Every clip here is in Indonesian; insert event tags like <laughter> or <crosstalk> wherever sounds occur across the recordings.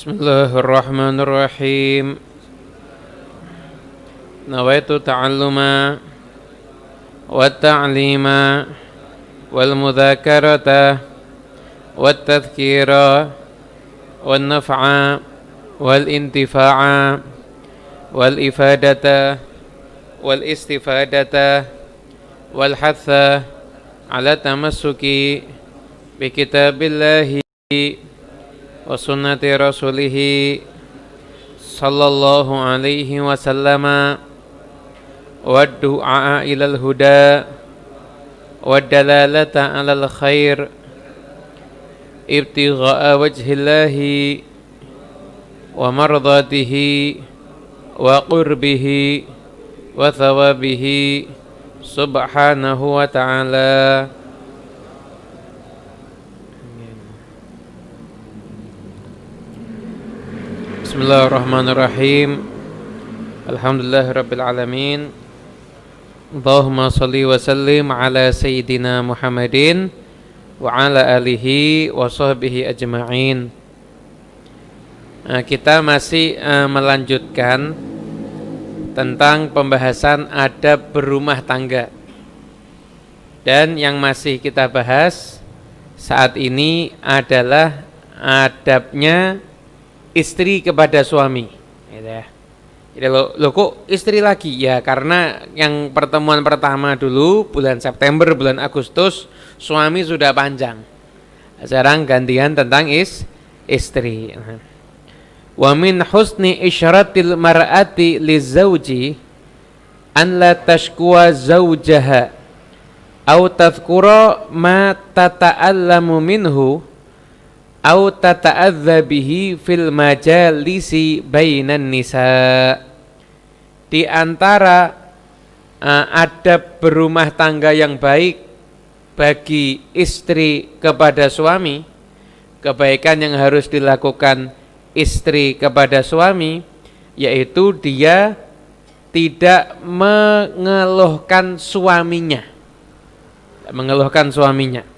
بسم الله الرحمن الرحيم نويت تعلم والتعليم والمذاكرة والتذكير والنفع والانتفاع والإفادة والاستفادة والحث على التمسك بكتاب الله وسنة رسوله صلى الله عليه وسلم. والدعاء إلى الهدى والدلالة على الخير. ابتغاء وجه الله ومرضاته وقربه وثوابه سبحانه وتعالى. Bismillahirrahmanirrahim. Alhamdulillah Rabbil Alamin. Allahumma salli wa sallim ala Sayyidina Muhammadin Wa ala alihi wa sahbihi ajma'in. Nah, Kita masih uh, melanjutkan Tentang pembahasan adab berumah tangga. Dan yang masih kita bahas Saat ini adalah adabnya istri kepada suami gitu ya. Jadi lo, lo kok istri lagi ya karena yang pertemuan pertama dulu bulan September bulan Agustus suami sudah panjang. Sekarang gantian tentang is istri. Wa min husni isyaratil mar'ati lizauji an la tashkuwa zaujaha au tadhkura ma tata'allamu minhu au tata'adza bihi fil majalisi bainan nisa. Di antara uh, adab berumah tangga yang baik bagi istri kepada suami kebaikan yang harus dilakukan istri kepada suami yaitu dia tidak mengeluhkan suaminya. Mengeluhkan suaminya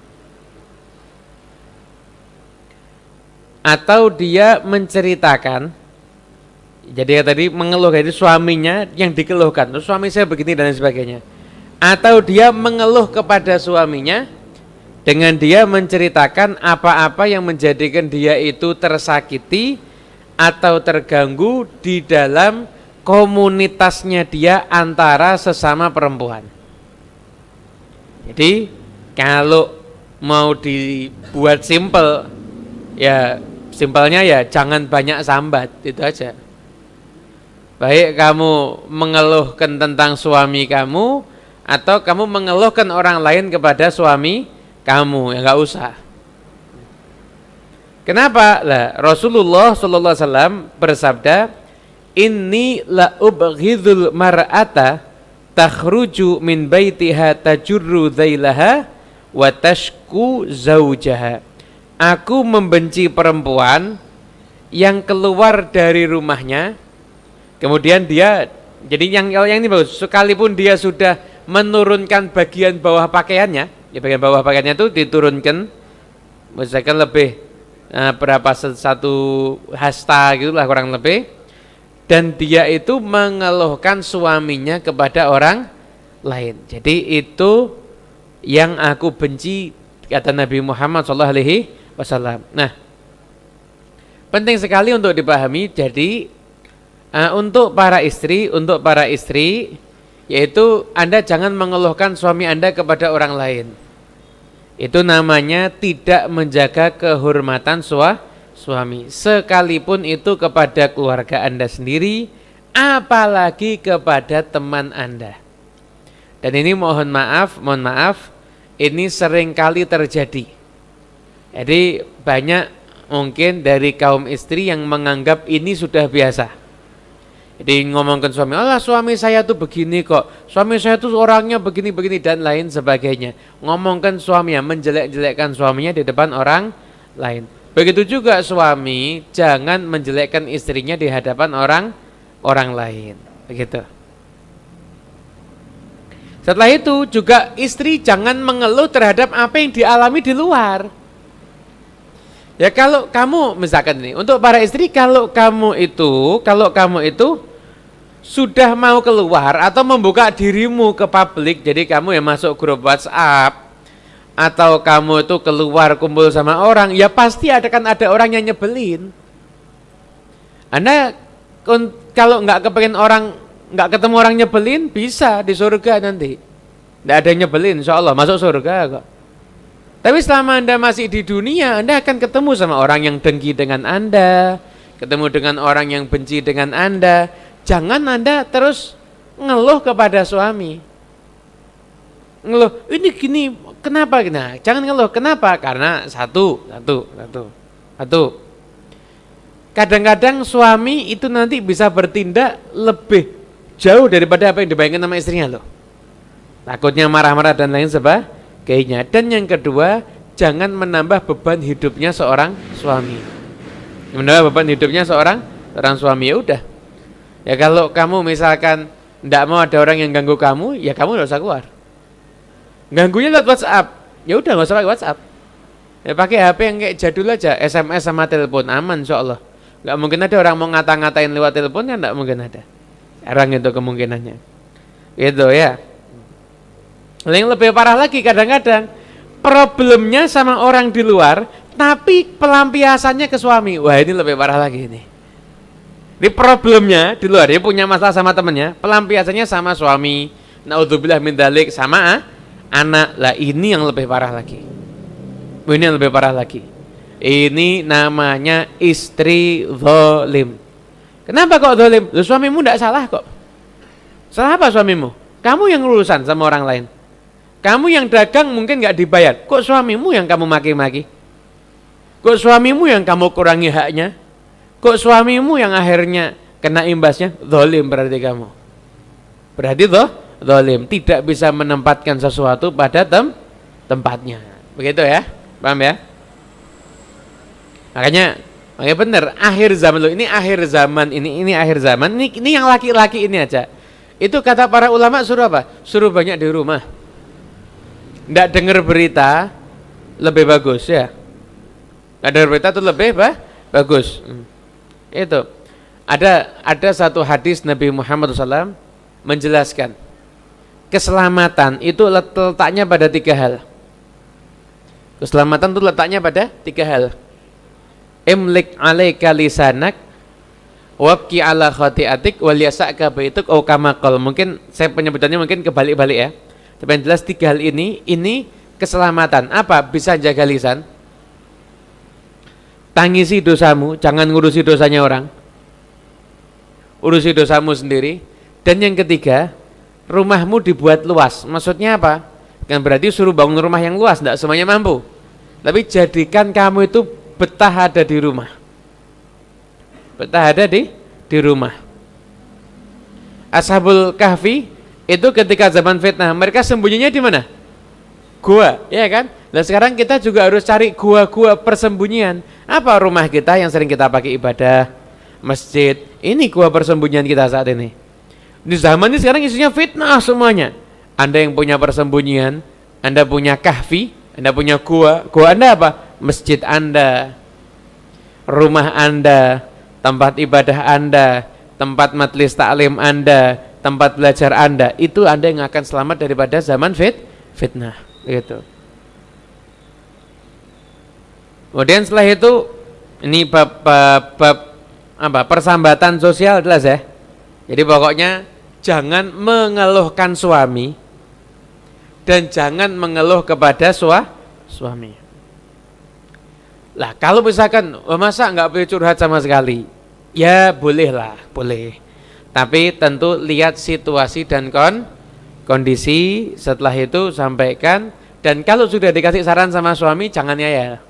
atau dia menceritakan jadi tadi mengeluh jadi suaminya yang dikeluhkan. Suami saya begini dan sebagainya. Atau dia mengeluh kepada suaminya dengan dia menceritakan apa-apa yang menjadikan dia itu tersakiti atau terganggu di dalam komunitasnya dia antara sesama perempuan. Jadi kalau mau dibuat simple ya Simpelnya ya jangan banyak sambat, itu aja. Baik kamu mengeluhkan tentang suami kamu atau kamu mengeluhkan orang lain kepada suami kamu, ya nggak usah. Kenapa? Lah Rasulullah sallallahu alaihi wasallam bersabda, "Inni la ubghidul mar'ata takhruju min baitiha tajurru dzailaha wa tashku zaujaha." Aku membenci perempuan yang keluar dari rumahnya, kemudian dia, jadi yang yang ini bagus, sekalipun dia sudah menurunkan bagian bawah pakaiannya, ya bagian bawah pakaiannya itu diturunkan, misalkan lebih nah, berapa satu hasta gitulah kurang lebih, dan dia itu mengeluhkan suaminya kepada orang lain. Jadi itu yang aku benci kata Nabi Muhammad SAW wasallam. Nah, penting sekali untuk dipahami. Jadi uh, untuk para istri, untuk para istri, yaitu Anda jangan mengeluhkan suami Anda kepada orang lain. Itu namanya tidak menjaga kehormatan sua, suami. Sekalipun itu kepada keluarga Anda sendiri, apalagi kepada teman Anda. Dan ini mohon maaf, mohon maaf, ini sering kali terjadi jadi banyak mungkin dari kaum istri yang menganggap ini sudah biasa. Jadi ngomongkan suami, Allah suami saya tuh begini kok, suami saya tuh orangnya begini-begini dan lain sebagainya. Ngomongkan suaminya, menjelek-jelekkan suaminya di depan orang lain. Begitu juga suami, jangan menjelekkan istrinya di hadapan orang orang lain. Begitu. Setelah itu juga istri jangan mengeluh terhadap apa yang dialami di luar. Ya kalau kamu misalkan ini untuk para istri kalau kamu itu kalau kamu itu sudah mau keluar atau membuka dirimu ke publik jadi kamu yang masuk grup WhatsApp atau kamu itu keluar kumpul sama orang ya pasti ada kan ada orang yang nyebelin. Anda kalau nggak kepengen orang nggak ketemu orang nyebelin bisa di surga nanti. Tidak ada yang nyebelin insya Allah masuk surga kok. Tapi selama Anda masih di dunia, Anda akan ketemu sama orang yang dengki dengan Anda, ketemu dengan orang yang benci dengan Anda. Jangan Anda terus ngeluh kepada suami. Ngeluh, ini gini, kenapa? Nah, jangan ngeluh. Kenapa? Karena satu, satu, satu, satu. Kadang-kadang suami itu nanti bisa bertindak lebih jauh daripada apa yang dibayangkan sama istrinya loh. Takutnya marah-marah dan lain sebagainya kayaknya. Dan yang kedua, jangan menambah beban hidupnya seorang suami. Menambah beban hidupnya seorang seorang suami ya udah. Ya kalau kamu misalkan tidak mau ada orang yang ganggu kamu, ya kamu tidak usah keluar. Ganggunya lewat WhatsApp, ya udah nggak usah pakai WhatsApp. Ya pakai HP yang kayak jadul aja, SMS sama telepon aman insya Allah. Gak mungkin ada orang mau ngata-ngatain lewat telepon kan nggak mungkin ada. Jarang itu kemungkinannya. Gitu ya. Yang lebih parah lagi kadang-kadang problemnya sama orang di luar, tapi pelampiasannya ke suami. Wah ini lebih parah lagi ini. Ini problemnya di luar dia punya masalah sama temennya, pelampiasannya sama suami. Naudzubillah min dalik sama ah, anak. Lah ini yang lebih parah lagi. Ini yang lebih parah lagi. Ini namanya istri zolim. Kenapa kok zolim? suamimu tidak salah kok. Salah apa suamimu? Kamu yang urusan sama orang lain. Kamu yang dagang mungkin nggak dibayar. Kok suamimu yang kamu maki-maki? Kok suamimu yang kamu kurangi haknya? Kok suamimu yang akhirnya kena imbasnya? Zolim berarti kamu. Berarti toh zolim. Tidak bisa menempatkan sesuatu pada tem tempatnya. Begitu ya? Paham ya? Makanya Makanya benar, akhir zaman lo ini akhir zaman ini ini akhir zaman ini ini yang laki-laki ini aja. Itu kata para ulama suruh apa? Suruh banyak di rumah tidak dengar berita lebih bagus ya? Tidak dengar berita itu lebih bah, bagus. Hmm. itu. Ada ada satu hadis Nabi Muhammad SAW menjelaskan keselamatan itu letaknya pada tiga hal. Keselamatan itu letaknya pada tiga hal. Imlik alaika lisanak wabki ala khati'atik wal yasa'ka baituk au mungkin saya penyebutannya mungkin kebalik-balik ya tapi yang jelas tiga hal ini, ini keselamatan. Apa? Bisa jaga lisan. Tangisi dosamu, jangan ngurusi dosanya orang. Urusi dosamu sendiri. Dan yang ketiga, rumahmu dibuat luas. Maksudnya apa? Kan berarti suruh bangun rumah yang luas, tidak semuanya mampu. Tapi jadikan kamu itu betah ada di rumah. Betah ada di di rumah. Ashabul Kahfi itu ketika zaman fitnah. Mereka sembunyinya di mana? Gua ya kan? Nah sekarang kita juga harus cari gua-gua persembunyian. Apa rumah kita yang sering kita pakai ibadah masjid? Ini gua persembunyian kita saat ini. Di zaman ini sekarang isinya fitnah semuanya. Anda yang punya persembunyian anda punya kahfi anda punya gua. Gua anda apa? Masjid anda rumah anda tempat ibadah anda tempat majelis taklim anda tempat belajar Anda, itu Anda yang akan selamat daripada zaman fit fitnah gitu. Kemudian setelah itu ini bab, bab, bab apa persambatan sosial jelas ya. Jadi pokoknya jangan mengeluhkan suami dan jangan mengeluh kepada sua, suami. Lah kalau misalkan oh masa nggak boleh curhat sama sekali, ya bolehlah, boleh. Tapi tentu lihat situasi dan kon kondisi setelah itu sampaikan dan kalau sudah dikasih saran sama suami jangan ya.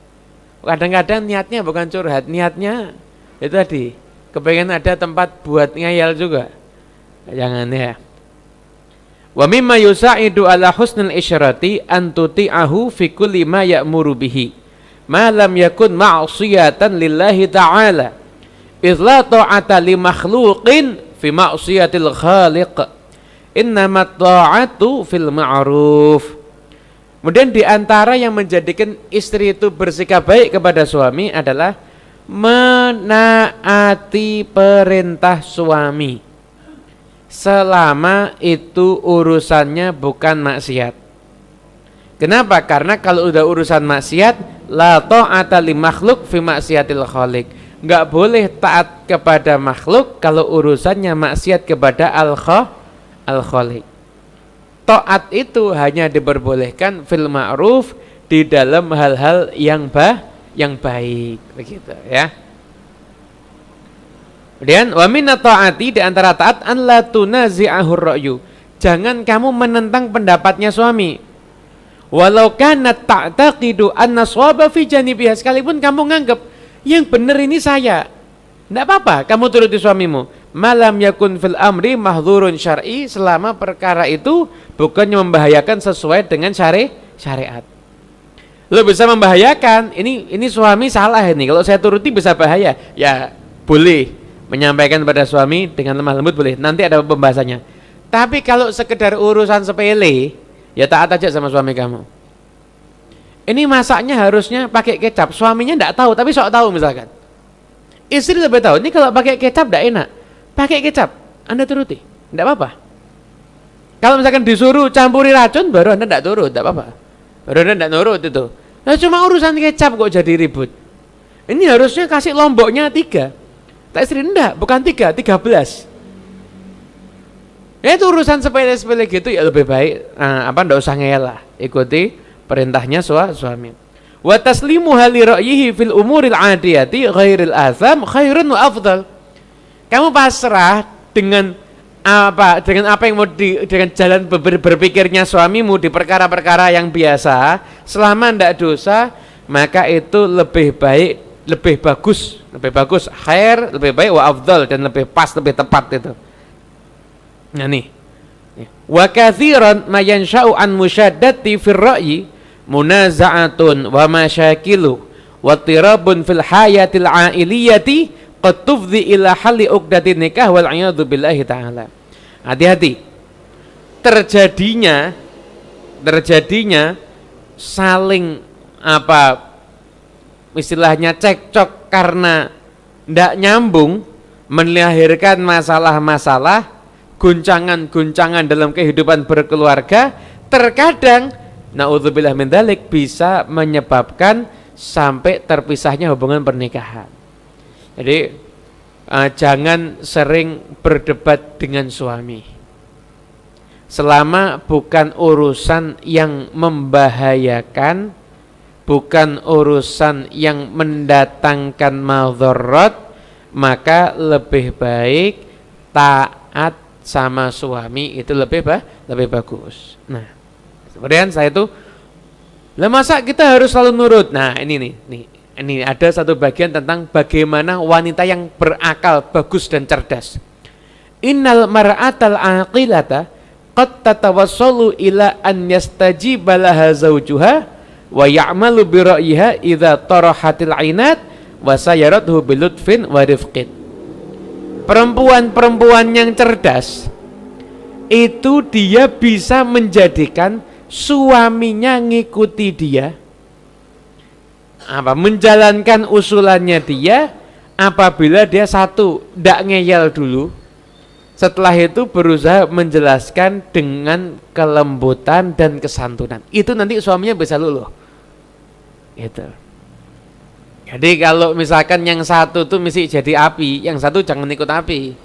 Kadang-kadang niatnya bukan curhat, niatnya itu tadi kepengen ada tempat buat ngayal juga. Jangan ya. Wa mimma yusa'idu ala husnul isyrati an tuti'ahu fi kulli ma ya'muru bihi ma lam yakun ma'siyatan lillahi ta'ala. Idh la ta'ata li makhluqin fi ma'siyatil khaliq innamat ta'atu fil ma'ruf Kemudian di antara yang menjadikan istri itu bersikap baik kepada suami adalah menaati perintah suami selama itu urusannya bukan maksiat. Kenapa? Karena kalau udah urusan maksiat, la ta'ata li makhluk fi maksiatil khaliq. Enggak boleh taat kepada makhluk kalau urusannya maksiat kepada al-kha al-khaliq. Taat itu hanya diperbolehkan fil ma'ruf di dalam hal-hal yang bah yang baik begitu ya. Kemudian wa taati di antara taat an la tunazi'ahur ra'yu. Jangan kamu menentang pendapatnya suami. Walau kana ta'taqidu anna swaba fi janibiha sekalipun kamu nganggap yang benar ini saya. Tidak apa-apa, kamu turuti suamimu. Malam yakun fil amri mahdhurun syar'i selama perkara itu bukannya membahayakan sesuai dengan syari syariat. Lo bisa membahayakan. Ini ini suami salah ini. Kalau saya turuti bisa bahaya. Ya, boleh menyampaikan pada suami dengan lemah lembut boleh nanti ada pembahasannya tapi kalau sekedar urusan sepele ya taat aja sama suami kamu ini masaknya harusnya pakai kecap. Suaminya tidak tahu tapi sok tahu misalkan. Istri lebih tahu ini kalau pakai kecap tidak enak. Pakai kecap anda turuti. Tidak apa-apa. Kalau misalkan disuruh campuri racun baru anda tidak turut tidak apa-apa. Baru anda tidak nurut itu. Nah cuma urusan kecap kok jadi ribut. Ini harusnya kasih lomboknya tiga. Tak istri enggak, bukan tiga, tiga belas. Ya itu urusan sepele-sepele gitu ya lebih baik nah, apa ndak usah ngelah, ikuti perintahnya suami. Wa taslimu hali ra'yihi fil umuril adiyati ghairil azam khairun wa afdal. Kamu pasrah dengan apa dengan apa yang mau di, dengan jalan ber, berpikirnya suamimu di perkara-perkara yang biasa selama ndak dosa maka itu lebih baik lebih bagus, lebih bagus, khair, lebih baik wa afdal dan lebih pas, lebih tepat itu. Nah nih. Wa kathiran ma yansha'u an musyaddati fir ra'yi munaza'atun wa masyakilu wa tirabun fil hayatil ailiyati qad tufdi ila halli uqdati nikah wal a'yadu billahi ta'ala. Hati-hati. Terjadinya terjadinya saling apa istilahnya cekcok karena tidak nyambung melahirkan masalah-masalah guncangan-guncangan dalam kehidupan berkeluarga terkadang naudzubillah min dalik bisa menyebabkan sampai terpisahnya hubungan pernikahan. Jadi uh, jangan sering berdebat dengan suami. Selama bukan urusan yang membahayakan bukan urusan yang mendatangkan madharat maka lebih baik taat sama suami itu lebih bah, lebih bagus. Nah, kemudian saya itu lah masa kita harus selalu nurut. Nah, ini nih, nih ini ada satu bagian tentang bagaimana wanita yang berakal, bagus dan cerdas. Innal mar'atal aqilata qad tatawassalu ila an yastajiba laha zawjuha wa ya'malu bi ra'yiha idza tarahatil ainat wa sayarathu bilutfin wa rifqin perempuan-perempuan yang cerdas itu dia bisa menjadikan suaminya ngikuti dia apa menjalankan usulannya dia apabila dia satu tidak ngeyel dulu setelah itu berusaha menjelaskan dengan kelembutan dan kesantunan itu nanti suaminya bisa luluh Gitu. Jadi kalau misalkan yang satu tuh mesti jadi api, yang satu jangan ikut api.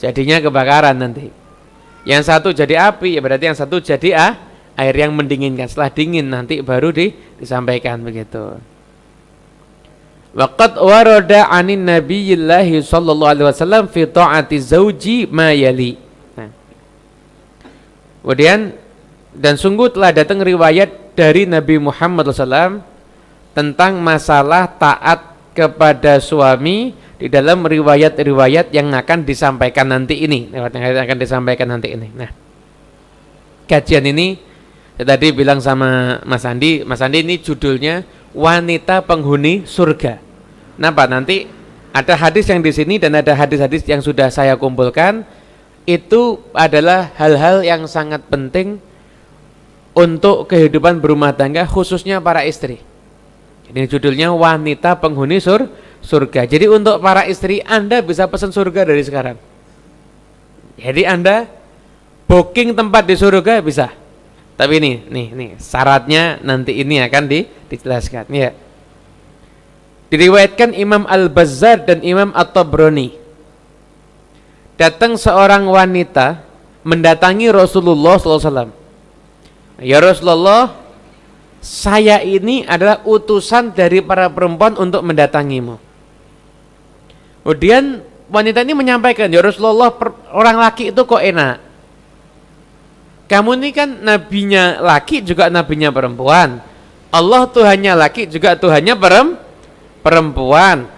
Jadinya kebakaran nanti. Yang satu jadi api, ya berarti yang satu jadi ah, air yang mendinginkan. Setelah dingin nanti baru di, disampaikan begitu. Waqad warada anin nabiyillahi sallallahu alaihi wasallam fi ta'ati zauji ma yali. Nah. Kemudian dan sungguh telah datang riwayat dari Nabi Muhammad SAW tentang masalah taat kepada suami di dalam riwayat-riwayat yang akan disampaikan nanti ini, yang akan disampaikan nanti ini. Nah, kajian ini saya tadi bilang sama Mas Andi, Mas Andi ini judulnya wanita penghuni surga. Kenapa? Nanti ada hadis yang di sini dan ada hadis-hadis yang sudah saya kumpulkan itu adalah hal-hal yang sangat penting untuk kehidupan berumah tangga khususnya para istri. Ini judulnya wanita penghuni sur surga. Jadi untuk para istri Anda bisa pesan surga dari sekarang. Jadi Anda booking tempat di surga bisa. Tapi ini, nih, nih syaratnya nanti ini akan di, dijelaskan ya. Diriwayatkan Imam Al-Bazzar dan Imam At-Tabrani. Datang seorang wanita mendatangi Rasulullah SAW. Ya Rasulullah, saya ini adalah utusan dari para perempuan untuk mendatangimu. Kemudian wanita ini menyampaikan, ya Rasulullah, orang laki itu kok enak. Kamu ini kan nabinya laki juga nabinya perempuan. Allah Tuhannya laki juga Tuhannya perempuan.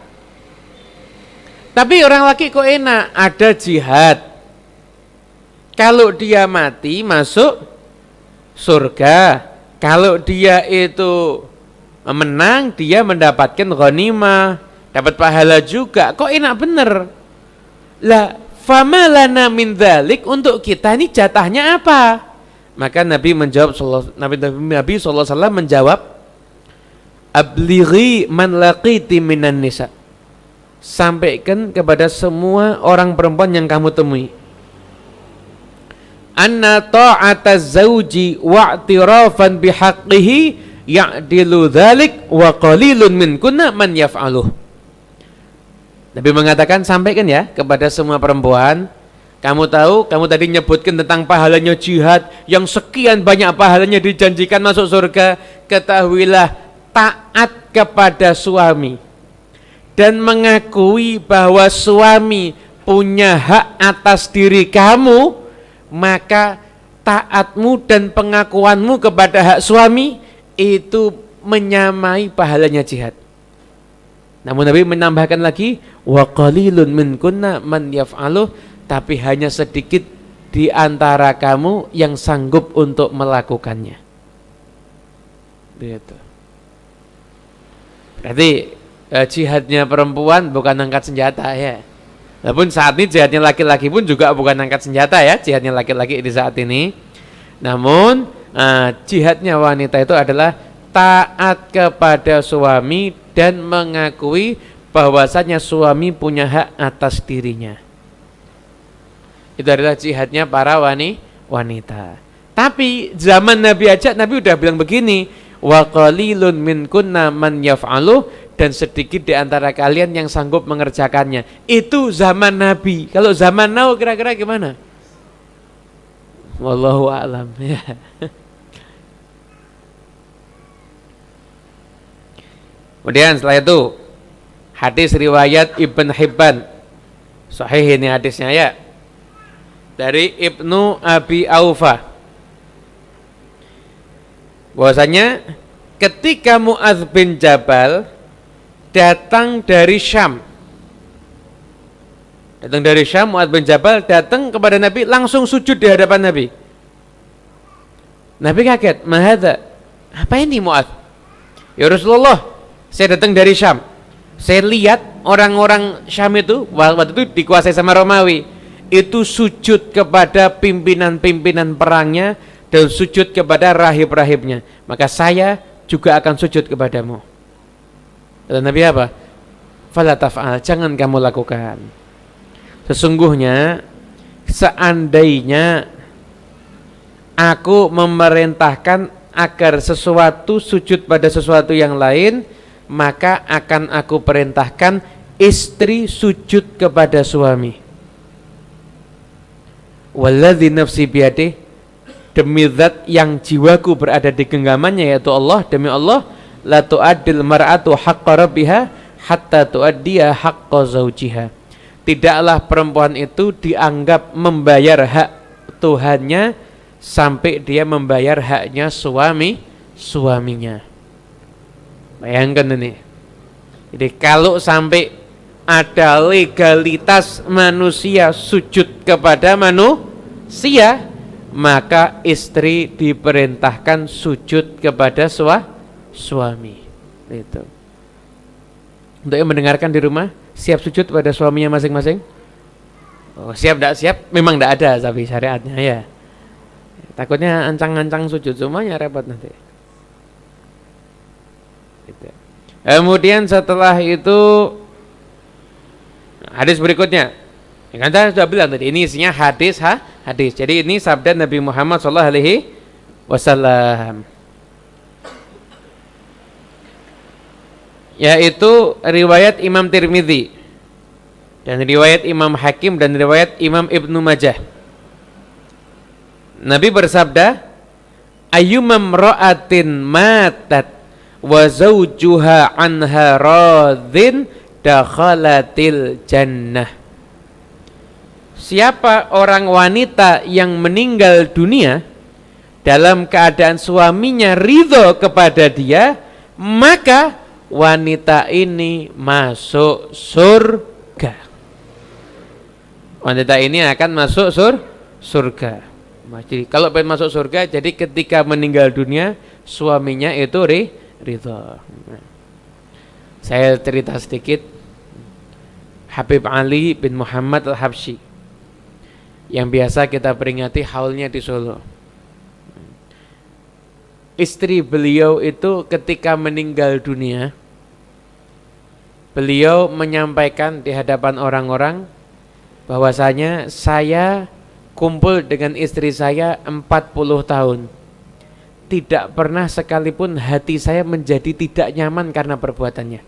Tapi orang laki kok enak, ada jihad. Kalau dia mati masuk surga. Kalau dia itu menang, dia mendapatkan ghanimah, dapat pahala juga. Kok enak bener? Lah famalana min dzalik untuk kita ini jatahnya apa? Maka Nabi menjawab Nabi Nabi sallallahu menjawab ablighi man laqiti minan nisa. Sampaikan kepada semua orang perempuan yang kamu temui. Anna ta'ata zauji wa'tirafan bihaqqihi ya'dilu dhalik wa qalilun min kunna man yaf'aluh. Nabi mengatakan sampaikan ya kepada semua perempuan kamu tahu, kamu tadi nyebutkan tentang pahalanya jihad yang sekian banyak pahalanya dijanjikan masuk surga. Ketahuilah taat kepada suami dan mengakui bahwa suami punya hak atas diri kamu, maka taatmu dan pengakuanmu kepada hak suami itu menyamai pahalanya jihad. Namun Nabi menambahkan lagi wa qalilun min kunna man yaf'aluh tapi hanya sedikit di antara kamu yang sanggup untuk melakukannya. Begitu. Berarti eh, jihadnya perempuan bukan angkat senjata ya. Walaupun saat ini jihadnya laki-laki pun juga bukan angkat senjata ya, jihadnya laki-laki di saat ini. Namun eh, jihadnya wanita itu adalah taat kepada suami dan mengakui bahwasanya suami punya hak atas dirinya. Itu adalah jihadnya para wani, wanita. Tapi zaman Nabi aja Nabi udah bilang begini, wa qalilun min kunna man yaf'alu dan sedikit di antara kalian yang sanggup mengerjakannya. Itu zaman Nabi. Kalau zaman now kira-kira gimana? Wallahu a'lam <laughs> ya. Kemudian setelah itu hadis riwayat Ibn Hibban. Sahih ini hadisnya ya. Dari Ibnu Abi Aufa. Bahwasanya ketika Muaz bin Jabal datang dari Syam. Datang dari Syam, Muaz bin Jabal datang kepada Nabi langsung sujud di hadapan Nabi. Nabi kaget, "Mahadza? Apa ini Muaz?" "Ya Rasulullah, saya datang dari Syam. Saya lihat orang-orang Syam itu waktu itu dikuasai sama Romawi. Itu sujud kepada pimpinan-pimpinan perangnya dan sujud kepada rahib-rahibnya. Maka saya juga akan sujud kepadamu. Kata Nabi apa? Fala taf'al, jangan kamu lakukan. Sesungguhnya seandainya aku memerintahkan agar sesuatu sujud pada sesuatu yang lain, maka akan aku perintahkan istri sujud kepada suami. Walladzi nafsi biadi demi zat yang jiwaku berada di genggamannya yaitu Allah demi Allah la tu'addil mar'atu haqqa rabbiha hatta tu'addiya haqqa zaujiha. Tidaklah perempuan itu dianggap membayar hak Tuhannya sampai dia membayar haknya suami suaminya. Bayangkan ini. Jadi kalau sampai ada legalitas manusia sujud kepada manusia, maka istri diperintahkan sujud kepada sua, suami. Itu. Untuk yang mendengarkan di rumah, siap sujud pada suaminya masing-masing? Oh, siap tidak siap? Memang tidak ada tapi syariatnya ya. Takutnya ancang-ancang sujud semuanya repot nanti. Gitu. Kemudian setelah itu hadis berikutnya. Yang kan saya sudah bilang tadi ini isinya hadis ha hadis. Jadi ini sabda Nabi Muhammad sallallahu alaihi wasallam. Yaitu riwayat Imam Tirmidzi dan riwayat Imam Hakim dan riwayat Imam Ibnu Majah. Nabi bersabda, "Ayyumam ra'atin matat wa zawjuha anha radhin dakhalatil jannah." Siapa orang wanita yang meninggal dunia dalam keadaan suaminya ridho kepada dia, maka wanita ini masuk surga. Wanita ini akan masuk sur surga. Jadi kalau pengen masuk surga, jadi ketika meninggal dunia suaminya itu ri, ridho. Nah. Saya cerita sedikit. Habib Ali bin Muhammad al Habsyi yang biasa kita peringati haulnya di Solo. Istri beliau itu ketika meninggal dunia, beliau menyampaikan di hadapan orang-orang bahwasanya saya kumpul dengan istri saya 40 tahun. Tidak pernah sekalipun hati saya menjadi tidak nyaman karena perbuatannya.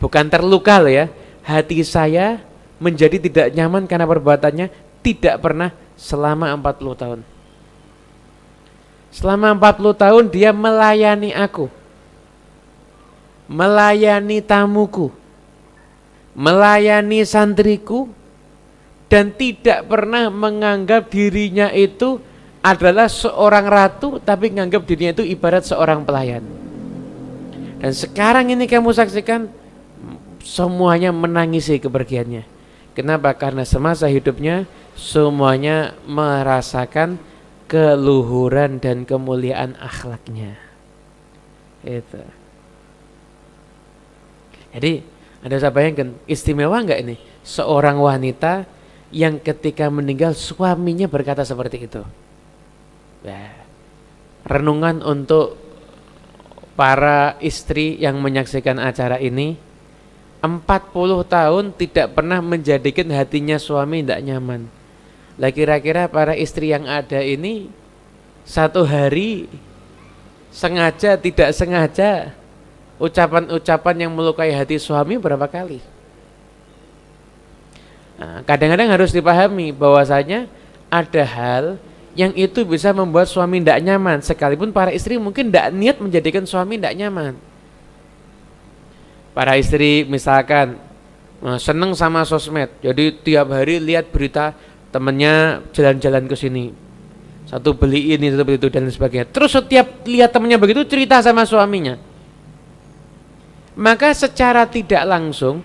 Bukan terluka loh ya. Hati saya menjadi tidak nyaman karena perbuatannya tidak pernah selama 40 tahun. Selama 40 tahun dia melayani aku. Melayani tamuku. Melayani santriku dan tidak pernah menganggap dirinya itu adalah seorang ratu tapi menganggap dirinya itu ibarat seorang pelayan. Dan sekarang ini kamu saksikan semuanya menangisi kepergiannya. Kenapa? Karena semasa hidupnya semuanya merasakan keluhuran dan kemuliaan akhlaknya. Itu. Jadi Anda saya bayangkan istimewa enggak ini seorang wanita yang ketika meninggal suaminya berkata seperti itu. Ya. Renungan untuk para istri yang menyaksikan acara ini 40 tahun tidak pernah menjadikan hatinya suami tidak nyaman. Lah kira-kira para istri yang ada ini satu hari sengaja tidak sengaja ucapan-ucapan yang melukai hati suami berapa kali? Nah, kadang-kadang harus dipahami bahwasanya ada hal yang itu bisa membuat suami tidak nyaman. Sekalipun para istri mungkin tidak niat menjadikan suami tidak nyaman. Para istri misalkan nah, seneng sama sosmed, jadi tiap hari lihat berita temennya jalan-jalan ke sini, satu beli ini, satu beli itu dan sebagainya. Terus setiap lihat temennya begitu cerita sama suaminya, maka secara tidak langsung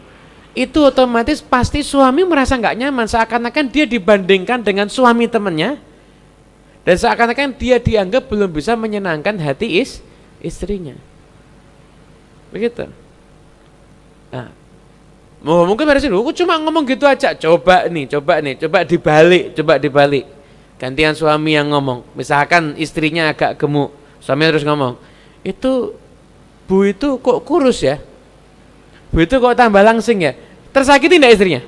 itu otomatis pasti suami merasa nggak nyaman. Seakan-akan dia dibandingkan dengan suami temannya dan seakan-akan dia dianggap belum bisa menyenangkan hati is istrinya. Begitu. Nah mungkin pada sini aku cuma ngomong gitu aja. Coba nih coba nih coba dibalik coba dibalik. Gantian suami yang ngomong. Misalkan istrinya agak gemuk suami terus ngomong itu bu itu kok kurus ya? Bu itu kok tambah langsing ya? Tersakiti tidak istrinya?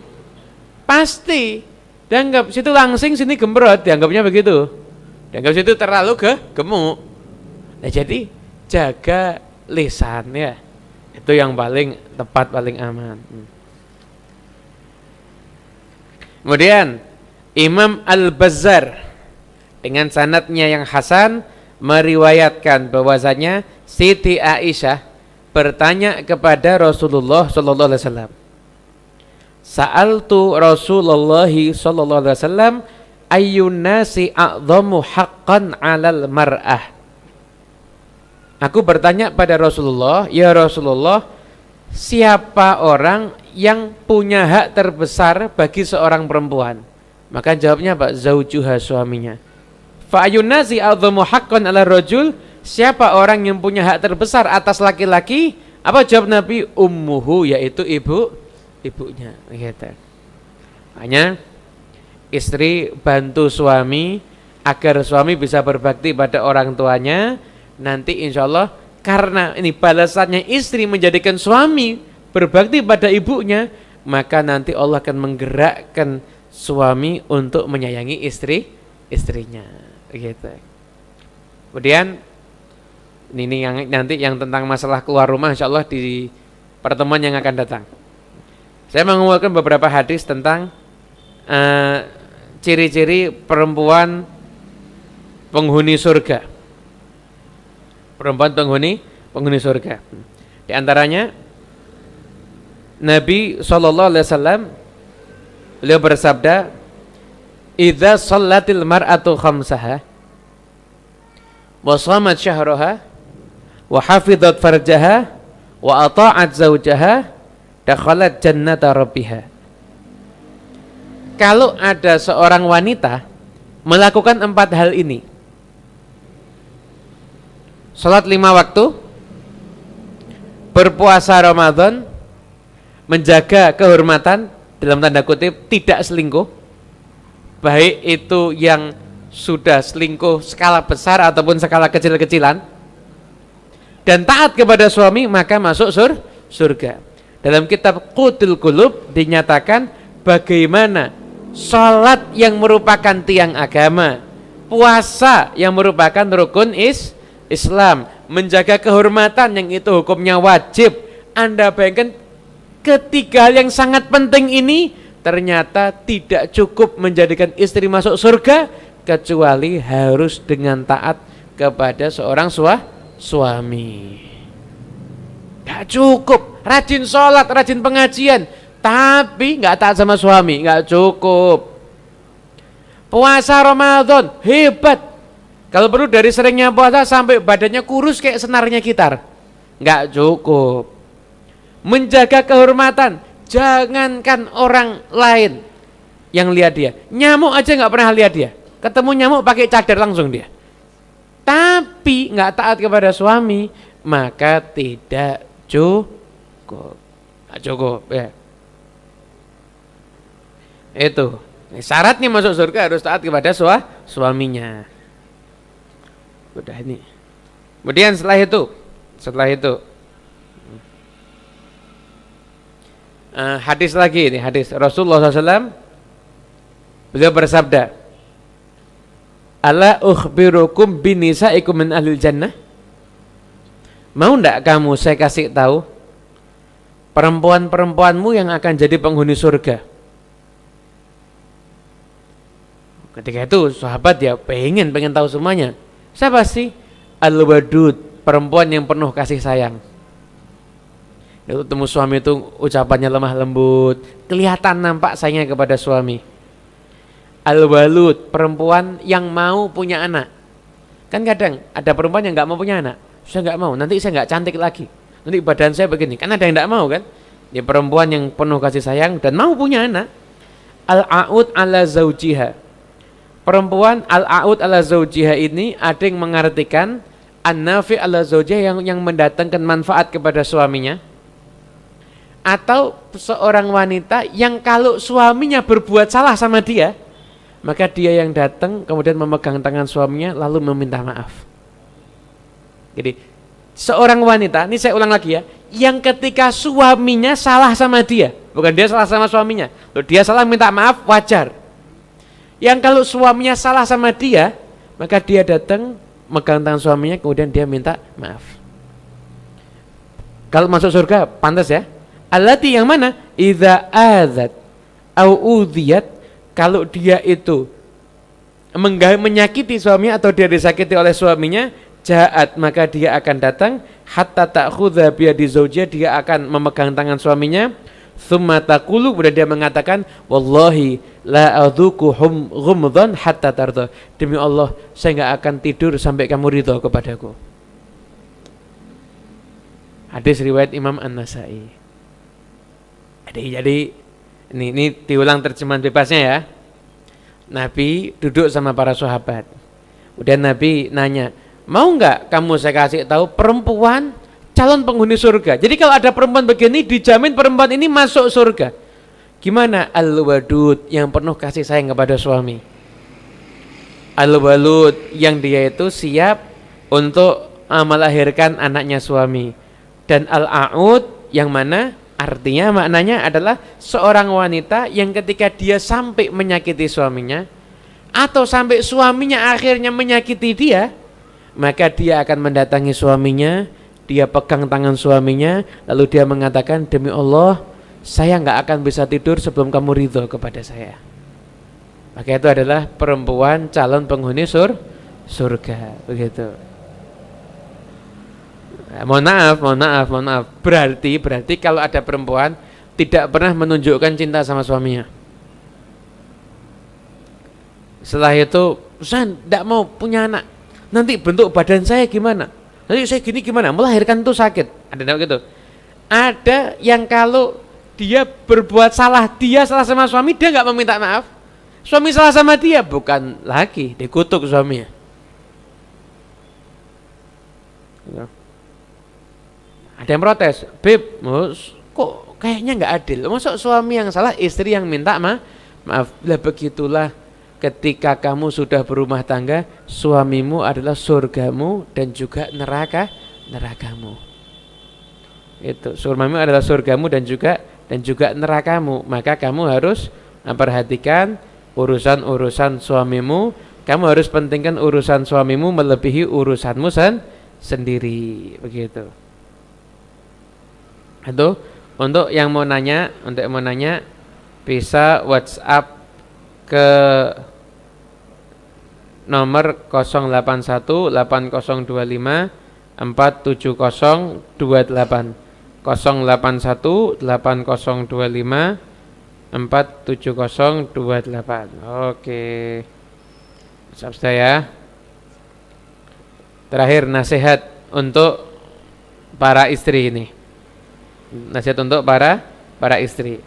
Pasti. Dianggap situ langsing, sini gembrot, dianggapnya begitu. Dianggap situ terlalu ke gemuk. Nah, jadi jaga lisan ya. Itu yang paling tepat, paling aman. Hmm. Kemudian Imam Al-Bazzar dengan sanatnya yang hasan meriwayatkan bahwasanya Siti Aisyah bertanya kepada Rasulullah sallallahu alaihi wasallam Sa'altu Rasulullah sallallahu alaihi wasallam ayyun nasi a'dhamu haqqan 'alal mar'ah. Aku bertanya pada Rasulullah, "Ya Rasulullah, siapa orang yang punya hak terbesar bagi seorang perempuan?" Maka jawabnya Pak zaujuha suaminya. Fa ayyun nasi a'dhamu haqqan 'ala rajul? Siapa orang yang punya hak terbesar atas laki-laki? Apa jawab Nabi? Ummuhu yaitu ibu ibunya gitu. Hanya istri bantu suami agar suami bisa berbakti pada orang tuanya. Nanti insya Allah karena ini balasannya istri menjadikan suami berbakti pada ibunya maka nanti Allah akan menggerakkan suami untuk menyayangi istri istrinya. Gitu. Kemudian ini yang nanti yang tentang masalah keluar rumah insya Allah di pertemuan yang akan datang. Saya mengumpulkan beberapa hadis tentang uh, ciri-ciri perempuan penghuni surga. Perempuan penghuni penghuni surga. Di antaranya Nabi sallallahu alaihi wasallam beliau bersabda, "Idza shallatil mar'atu khamsaha wa shamat syahraha wa hafizat farjaha wa ata'at zawjaha dakhalat jannata rabbiha." Kalau ada seorang wanita melakukan empat hal ini, Sholat lima waktu Berpuasa Ramadan Menjaga kehormatan Dalam tanda kutip tidak selingkuh Baik itu yang sudah selingkuh skala besar ataupun skala kecil-kecilan dan taat kepada suami maka masuk sur surga. Dalam kitab Qutul Qulub dinyatakan bagaimana sholat yang merupakan tiang agama, puasa yang merupakan rukun is Islam, menjaga kehormatan yang itu hukumnya wajib. Anda bayangkan ketiga hal yang sangat penting ini ternyata tidak cukup menjadikan istri masuk surga kecuali harus dengan taat kepada seorang sua, suami. Gak cukup, rajin sholat, rajin pengajian, tapi nggak taat sama suami, nggak cukup. Puasa Ramadan hebat, kalau perlu dari seringnya puasa sampai badannya kurus kayak senarnya gitar. Enggak cukup. Menjaga kehormatan, jangankan orang lain yang lihat dia. Nyamuk aja nggak pernah lihat dia. Ketemu nyamuk pakai cadar langsung dia. Tapi nggak taat kepada suami, maka tidak cukup. Nggak cukup ya. Itu. Syaratnya masuk surga harus taat kepada suaminya. Udah ini. Kemudian setelah itu, setelah itu uh, hadis lagi ini hadis Rasulullah SAW beliau bersabda Ala ukhbirukum binisaikum min ahlil jannah Mau ndak kamu saya kasih tahu perempuan-perempuanmu yang akan jadi penghuni surga Ketika itu sahabat ya pengen pengen tahu semuanya Siapa sih? Al-Wadud, perempuan yang penuh kasih sayang. Itu temu suami itu ucapannya lemah lembut, kelihatan nampak sayangnya kepada suami. Al-Walud, perempuan yang mau punya anak. Kan kadang ada perempuan yang nggak mau punya anak. Saya nggak mau, nanti saya nggak cantik lagi. Nanti badan saya begini. Kan ada yang nggak mau kan? Dia perempuan yang penuh kasih sayang dan mau punya anak. Al-A'ud ala zaujiha perempuan al-aud ala zaujiha ini ada yang mengartikan an-nafi ala zaujiha yang yang mendatangkan manfaat kepada suaminya. Atau seorang wanita yang kalau suaminya berbuat salah sama dia maka dia yang datang kemudian memegang tangan suaminya lalu meminta maaf. Jadi seorang wanita ini saya ulang lagi ya yang ketika suaminya salah sama dia bukan dia salah sama suaminya Loh, dia salah minta maaf wajar yang kalau suaminya salah sama dia, maka dia datang megang tangan suaminya kemudian dia minta maaf. Kalau masuk surga pantas ya. Allati yang mana? Idza azat au udhiyat kalau dia itu menyakiti suaminya atau dia disakiti oleh suaminya, jahat maka dia akan datang hatta ta'khudha bi dia akan memegang tangan suaminya Thumma taqulu kemudian dia mengatakan wallahi la adzuku ghumdhan hatta tarda. Demi Allah saya enggak akan tidur sampai kamu ridho kepadaku. Hadis riwayat Imam An-Nasai. Jadi jadi ini, ini diulang terjemahan bebasnya ya. Nabi duduk sama para sahabat. Kemudian Nabi nanya, "Mau enggak kamu saya kasih tahu perempuan calon penghuni surga. Jadi kalau ada perempuan begini dijamin perempuan ini masuk surga. Gimana al-wadud yang penuh kasih sayang kepada suami? Al-walud yang dia itu siap untuk melahirkan anaknya suami. Dan al-a'ud yang mana artinya maknanya adalah seorang wanita yang ketika dia sampai menyakiti suaminya atau sampai suaminya akhirnya menyakiti dia, maka dia akan mendatangi suaminya, dia pegang tangan suaminya, lalu dia mengatakan demi Allah, saya nggak akan bisa tidur sebelum kamu ridho kepada saya. Maka itu adalah perempuan calon penghuni sur surga, begitu. Ya, mohon maaf, mohon maaf, mohon maaf. Berarti, berarti kalau ada perempuan tidak pernah menunjukkan cinta sama suaminya. Setelah itu, saya tidak mau punya anak. Nanti bentuk badan saya gimana? Nanti saya gini gimana? Melahirkan itu sakit. Ada tidak gitu? Ada yang kalau dia berbuat salah, dia salah sama suami, dia nggak meminta maaf. Suami salah sama dia, bukan lagi dikutuk suaminya. Ya. Ada yang protes, Beb, kok kayaknya nggak adil. Masuk suami yang salah, istri yang minta ma maaf. Lah begitulah ketika kamu sudah berumah tangga, suamimu adalah surgamu dan juga neraka nerakamu. Itu suamimu adalah surgamu dan juga dan juga nerakamu. Maka kamu harus memperhatikan urusan-urusan suamimu. Kamu harus pentingkan urusan suamimu melebihi urusanmu sen sendiri. Begitu. Itu untuk yang mau nanya, untuk yang mau nanya bisa WhatsApp ke nomor 081 8025 47028 081 8025 47028 Oke. Sabda ya. Terakhir nasihat untuk para istri ini. Nasihat untuk para para istri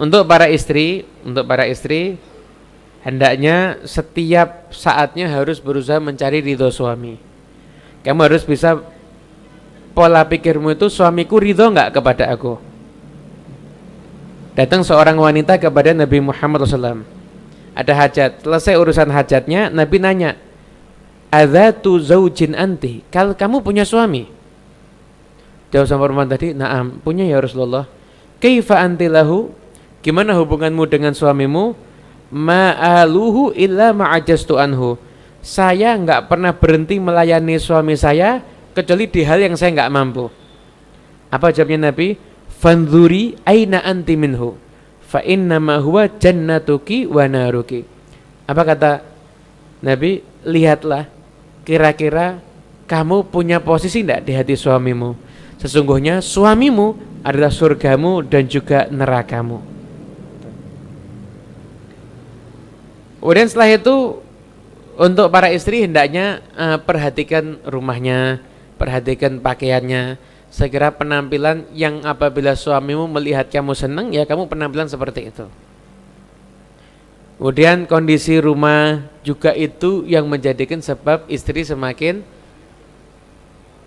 untuk para istri, untuk para istri hendaknya setiap saatnya harus berusaha mencari ridho suami. Kamu harus bisa pola pikirmu itu suamiku ridho nggak kepada aku. Datang seorang wanita kepada Nabi Muhammad SAW. Ada hajat, selesai urusan hajatnya, Nabi nanya, tu zaujin anti, kalau kamu punya suami? Jawab sama perempuan tadi, naam, punya ya Rasulullah. Kaifa antilahu? Gimana hubunganmu dengan suamimu? Ma'aluhu illa ma'ajastu anhu. Saya enggak pernah berhenti melayani suami saya kecuali di hal yang saya enggak mampu. Apa jawabnya Nabi? Fanzuri aina anti minhu. Fa ma huwa jannatuki wa naruki. Apa kata Nabi? Lihatlah kira-kira kamu punya posisi enggak di hati suamimu? Sesungguhnya suamimu adalah surgamu dan juga nerakamu. Kemudian setelah itu untuk para istri hendaknya uh, perhatikan rumahnya, perhatikan pakaiannya. Segera penampilan yang apabila suamimu melihat kamu senang ya kamu penampilan seperti itu. Kemudian kondisi rumah juga itu yang menjadikan sebab istri semakin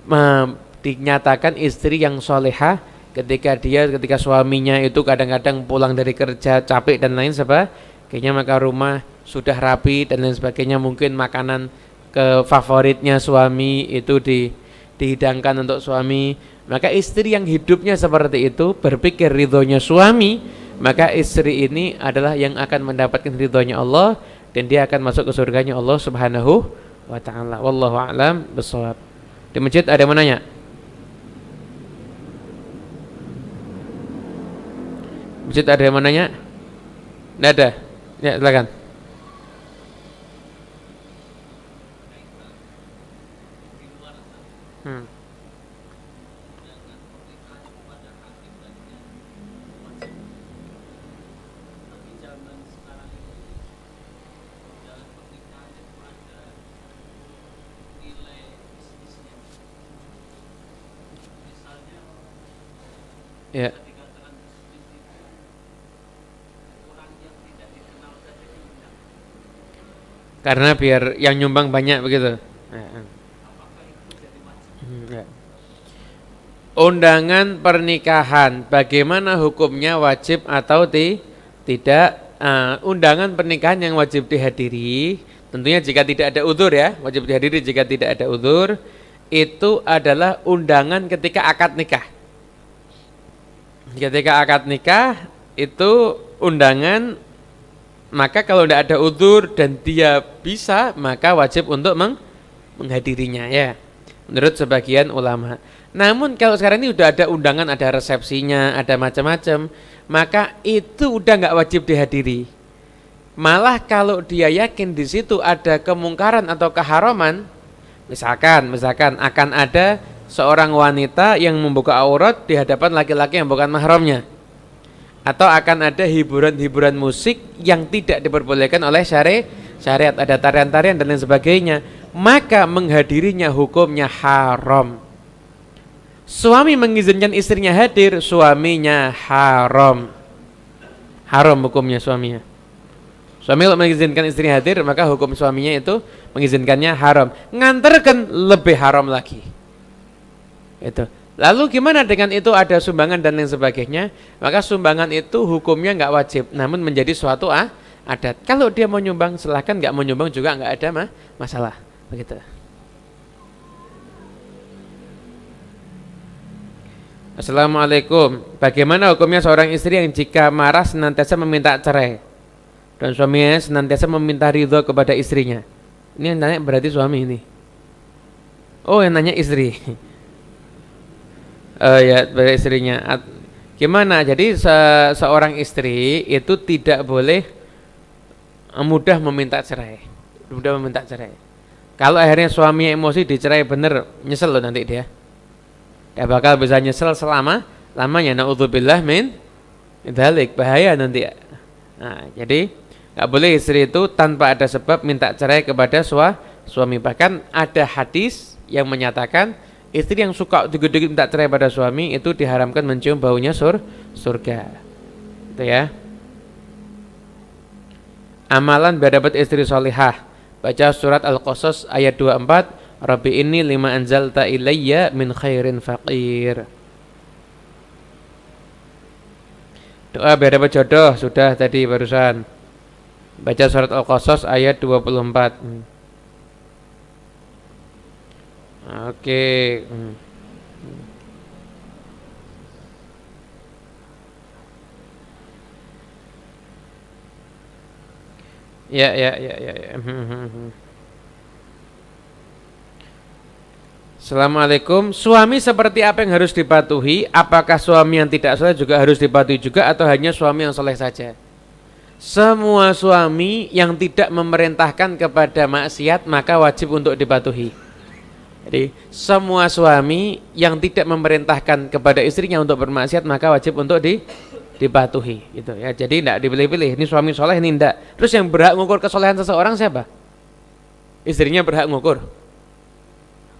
uh, dinyatakan istri yang soleha ketika dia ketika suaminya itu kadang-kadang pulang dari kerja capek dan lain sebagainya maka rumah sudah rapi dan lain sebagainya. Mungkin makanan ke favoritnya suami itu di dihidangkan untuk suami. Maka istri yang hidupnya seperti itu berpikir ridhonya suami maka istri ini adalah yang akan mendapatkan ridhonya Allah dan dia akan masuk ke surganya Allah subhanahu wa ta'ala. Wallahu a'lam di masjid ada yang menanya Masjid ada yang menanya? Tidak ada. Ya, silakan. Hmm. Ya. Karena biar yang nyumbang banyak begitu. Undangan pernikahan, bagaimana hukumnya wajib atau ti tidak uh, undangan pernikahan yang wajib dihadiri, tentunya jika tidak ada udur ya, wajib dihadiri jika tidak ada udur, itu adalah undangan ketika akad nikah. Ketika akad nikah itu undangan maka kalau tidak ada udur dan dia bisa maka wajib untuk meng menghadirinya ya menurut sebagian ulama. Namun kalau sekarang ini sudah ada undangan, ada resepsinya, ada macam-macam, maka itu udah nggak wajib dihadiri. Malah kalau dia yakin di situ ada kemungkaran atau keharaman, misalkan, misalkan akan ada seorang wanita yang membuka aurat di hadapan laki-laki yang bukan mahramnya, atau akan ada hiburan-hiburan musik yang tidak diperbolehkan oleh syari syariat, ada tarian-tarian dan lain sebagainya, maka menghadirinya hukumnya haram Suami mengizinkan istrinya hadir, suaminya haram. Haram hukumnya suaminya. Suami kalau mengizinkan istrinya hadir, maka hukum suaminya itu mengizinkannya haram. Nganterkan lebih haram lagi. Itu. Lalu gimana dengan itu ada sumbangan dan lain sebagainya? Maka sumbangan itu hukumnya nggak wajib, namun menjadi suatu ah, adat. Kalau dia mau nyumbang silahkan, nggak mau nyumbang juga nggak ada mah, masalah. Begitu. Assalamualaikum. Bagaimana hukumnya seorang istri yang jika marah senantiasa meminta cerai dan suaminya senantiasa meminta ridho kepada istrinya? Ini yang nanya berarti suami ini. Oh, yang nanya istri. <laughs> uh, ya, berarti istrinya. Gimana? Jadi se seorang istri itu tidak boleh mudah meminta cerai. Mudah meminta cerai. Kalau akhirnya suaminya emosi dicerai bener, nyesel loh nanti dia ya bakal bisa nyesel selama lamanya naudzubillah min dalik bahaya nanti nah, jadi nggak boleh istri itu tanpa ada sebab minta cerai kepada sua, suami bahkan ada hadis yang menyatakan istri yang suka dikit-dikit minta cerai pada suami itu diharamkan mencium baunya sur surga itu ya amalan biar dapat istri solihah baca surat al-qasas ayat 24 Rabbi ini lima anzalta ilayya min khairin faqir. Doa biar dapat jodoh sudah tadi barusan. Baca surat Al-Qasas ayat 24. Hmm. Oke. Hmm. Ya, ya, ya, ya, ya. Hmm, Assalamualaikum. Suami seperti apa yang harus dipatuhi? Apakah suami yang tidak soleh juga harus dipatuhi juga atau hanya suami yang soleh saja? Semua suami yang tidak memerintahkan kepada maksiat maka wajib untuk dipatuhi. Jadi semua suami yang tidak memerintahkan kepada istrinya untuk bermaksiat maka wajib untuk di, dipatuhi. Gitu ya. Jadi tidak dipilih-pilih. Ini suami soleh ini tidak. Terus yang berhak mengukur kesolehan seseorang siapa? Istrinya berhak mengukur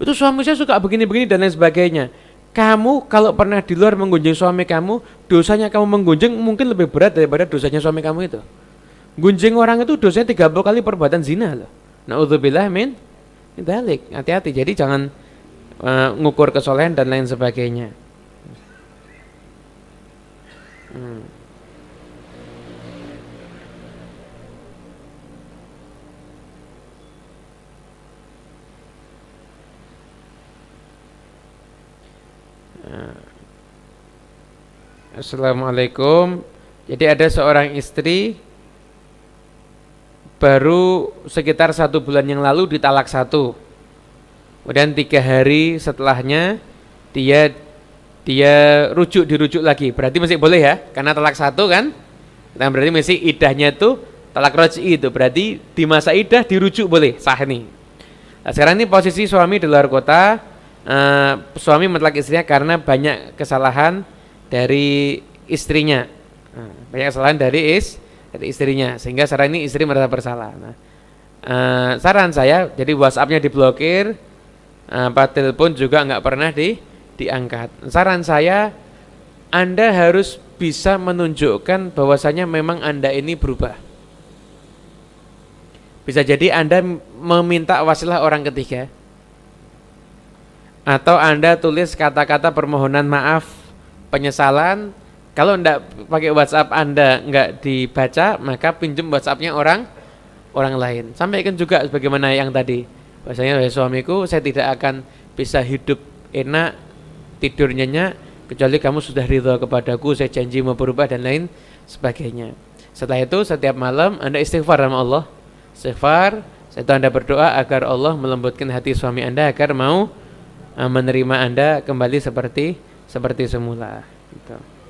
itu suami saya suka begini-begini dan lain sebagainya. Kamu kalau pernah di luar menggunjing suami kamu, dosanya kamu menggunjing mungkin lebih berat daripada dosanya suami kamu itu. Gunjing orang itu dosanya 30 kali perbuatan zina loh. Nauzubillah min dalik. Hati-hati. Jadi jangan uh, ngukur kesolehan dan lain sebagainya. Hmm. Assalamualaikum. Jadi ada seorang istri baru sekitar satu bulan yang lalu ditalak satu. Kemudian tiga hari setelahnya dia dia rujuk dirujuk lagi. Berarti masih boleh ya? Karena talak satu kan? Nah berarti masih idahnya itu talak roji itu. Berarti di masa idah dirujuk boleh sah nih. Nah, sekarang ini posisi suami di luar kota uh, suami mentalak istrinya karena banyak kesalahan dari istrinya. Nah, banyak kesalahan dari is dari istrinya sehingga sekarang ini istri merasa bersalah. Nah, uh, saran saya jadi WhatsAppnya diblokir, uh, apa telepon juga nggak pernah di diangkat. Saran saya Anda harus bisa menunjukkan bahwasanya memang Anda ini berubah. Bisa jadi Anda meminta wasilah orang ketiga atau Anda tulis kata-kata permohonan maaf, penyesalan Kalau enggak pakai WhatsApp Anda enggak dibaca, maka pinjam WhatsAppnya orang orang lain. Sampaikan juga sebagaimana yang tadi. Bahasanya suamiku, saya tidak akan bisa hidup enak tidur nyenyak kecuali kamu sudah ridho kepadaku, saya janji mau berubah dan lain sebagainya. Setelah itu setiap malam Anda istighfar sama Allah. Istighfar, setelah Anda berdoa agar Allah melembutkan hati suami Anda agar mau uh, menerima Anda kembali seperti seperti semula gitu.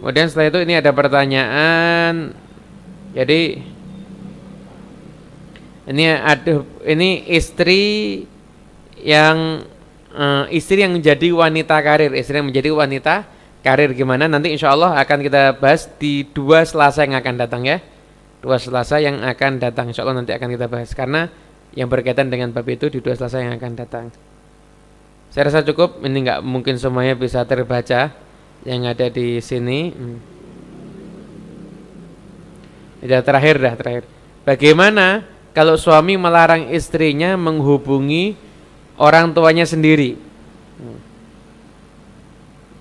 Kemudian setelah itu ini ada pertanyaan. Jadi ini ada ini istri yang uh, istri yang menjadi wanita karir, istri yang menjadi wanita karir. Gimana? Nanti insya Allah akan kita bahas di dua Selasa yang akan datang ya. Dua Selasa yang akan datang. Insya Allah nanti akan kita bahas. Karena yang berkaitan dengan bab itu di dua Selasa yang akan datang saya rasa cukup ini nggak mungkin semuanya bisa terbaca yang ada di sini hmm. Sudah terakhir dah terakhir bagaimana kalau suami melarang istrinya menghubungi orang tuanya sendiri hmm.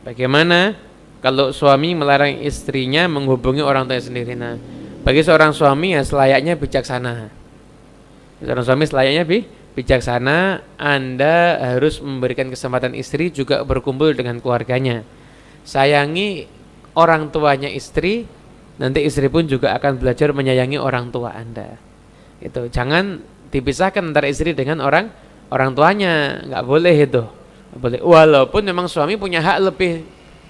Bagaimana kalau suami melarang istrinya menghubungi orang tua sendiri? Nah, bagi seorang suami ya selayaknya bijaksana. Seorang suami selayaknya bi bijaksana, Anda harus memberikan kesempatan istri juga berkumpul dengan keluarganya. Sayangi orang tuanya istri, nanti istri pun juga akan belajar menyayangi orang tua Anda. Itu jangan dipisahkan antara istri dengan orang orang tuanya, nggak boleh itu boleh walaupun memang suami punya hak lebih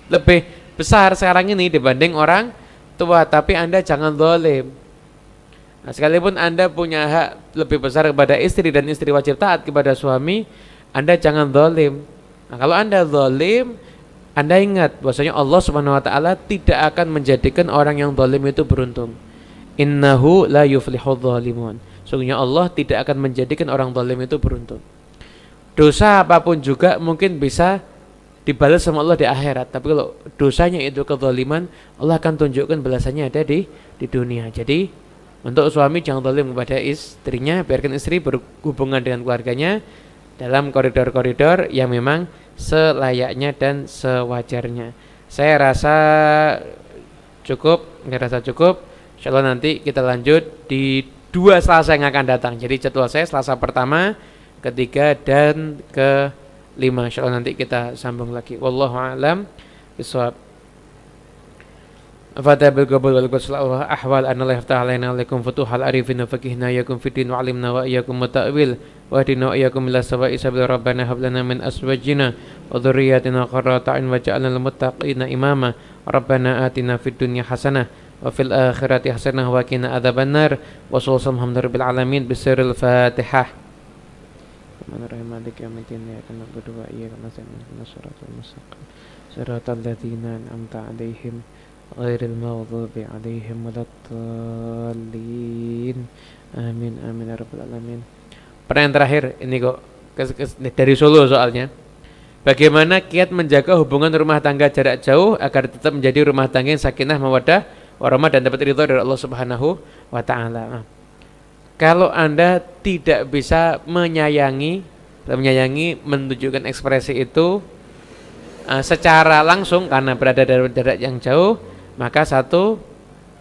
lebih besar sekarang ini dibanding orang tua tapi anda jangan dolim nah, sekalipun anda punya hak lebih besar kepada istri dan istri wajib taat kepada suami anda jangan dolim nah, kalau anda dolim anda ingat bahwasanya Allah Subhanahu Wa Taala tidak akan menjadikan orang yang dolim itu beruntung innahu la yuflihu dhalimun sungguhnya Allah tidak akan menjadikan orang dolim itu beruntung dosa apa pun juga mungkin bisa dibalas sama Allah di akhirat. Tapi kalau dosanya itu kezaliman, Allah akan tunjukkan balasannya ada di di dunia. Jadi untuk suami jangan zalim kepada istrinya, biarkan istri berhubungan dengan keluarganya dalam koridor-koridor yang memang selayaknya dan sewajarnya. Saya rasa cukup, nggak rasa cukup. Insya Allah nanti kita lanjut di dua Selasa yang akan datang. Jadi jadwal saya Selasa pertama ketiga dan kelima insyaallah nanti kita sambung lagi wallahu alam bisawab فذاب بالقبول والقدس الله أحوال أن الله يفتح علينا لكم فتوح العارفين وفقهنا إياكم في الدين وعلمنا وإياكم التأويل واهدنا وإياكم إلى سواء سبيل ربنا هب لنا من أزواجنا وذرياتنا قرة أعين واجعلنا للمتقين إماما ربنا آتنا في الدنيا حسنة وفي الآخرة حسنة وقنا عذاب النار وصلى الله رب العالمين بسر الفاتحة. الرحمن الرحيم. مالك يوم الدين؟ إياك نعبد وإياك نستعين. اهدنا الصراط صراط الذين أنعمت عليهم 'alaihim ghairil maghdubi 'alaihim waladdallin amin amin ya rabbal alamin pertanyaan terakhir ini kok dari Solo soalnya. Bagaimana kiat menjaga hubungan rumah tangga jarak jauh agar tetap menjadi rumah tangga yang sakinah mawadah warahmah dan dapat ridho dari Allah Subhanahu wa taala. Kalau Anda tidak bisa menyayangi, menyayangi menunjukkan ekspresi itu uh, secara langsung karena berada dari jarak yang jauh, maka satu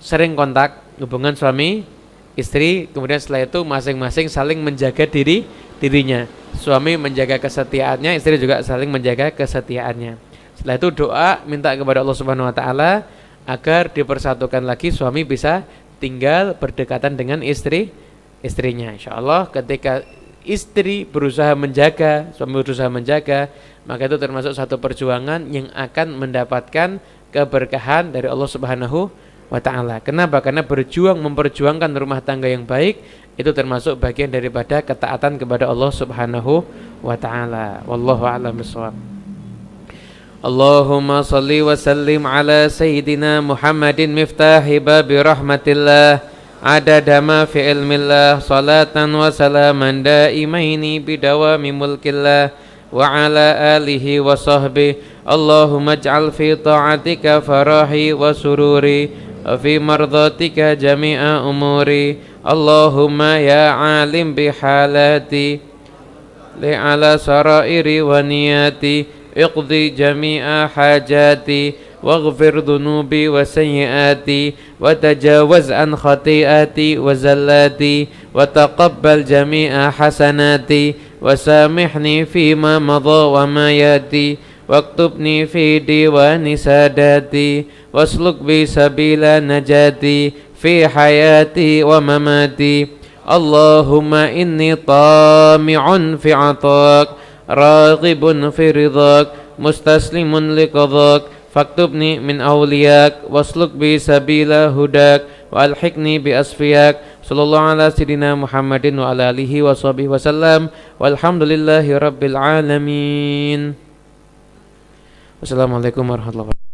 sering kontak hubungan suami istri, kemudian setelah itu masing-masing saling menjaga diri dirinya. Suami menjaga kesetiaannya, istri juga saling menjaga kesetiaannya. Setelah itu doa minta kepada Allah Subhanahu wa taala agar dipersatukan lagi suami bisa tinggal berdekatan dengan istri istrinya. Insya Allah ketika istri berusaha menjaga, suami berusaha menjaga, maka itu termasuk satu perjuangan yang akan mendapatkan keberkahan dari Allah Subhanahu wa taala. Kenapa? Karena berjuang memperjuangkan rumah tangga yang baik itu termasuk bagian daripada ketaatan kepada Allah Subhanahu wa taala. Wallahu a'lam bishawab. Allahumma salli wa sallim ala sayyidina Muhammadin miftahi babi rahmatillah adada ma fi ilmillah salatan wa salaman daimaini bidawami mulkillah وعلى آله وصحبه. اللهم اجعل في طاعتك فرحي وسروري وفي مرضاتك جميع أموري. اللهم يا عالم بحالاتي لعلى سرائر ونياتي. اقضي جميع حاجاتي واغفر ذنوبي وسيئاتي. وتجاوز عن خطيئاتي وزلاتي. وتقبل جميع حسناتي. وسامحني فيما مضى وما يأتي واكتبني في ديوان ساداتي واسلك بي سبيل نجاتي في حياتي ومماتي. اللهم إني طامع في عطاك راغب في رضاك مستسلم لقضاك. فاكتبني من أولياك واسلك بي سبيل هداك وألحقني بأصفياك. sallallahu ala Muhammadin wa ala alihi wa sahbihi wasallam walhamdulillahi rabbil alamin. Wassalamualaikum warahmatullahi wabarakatuh.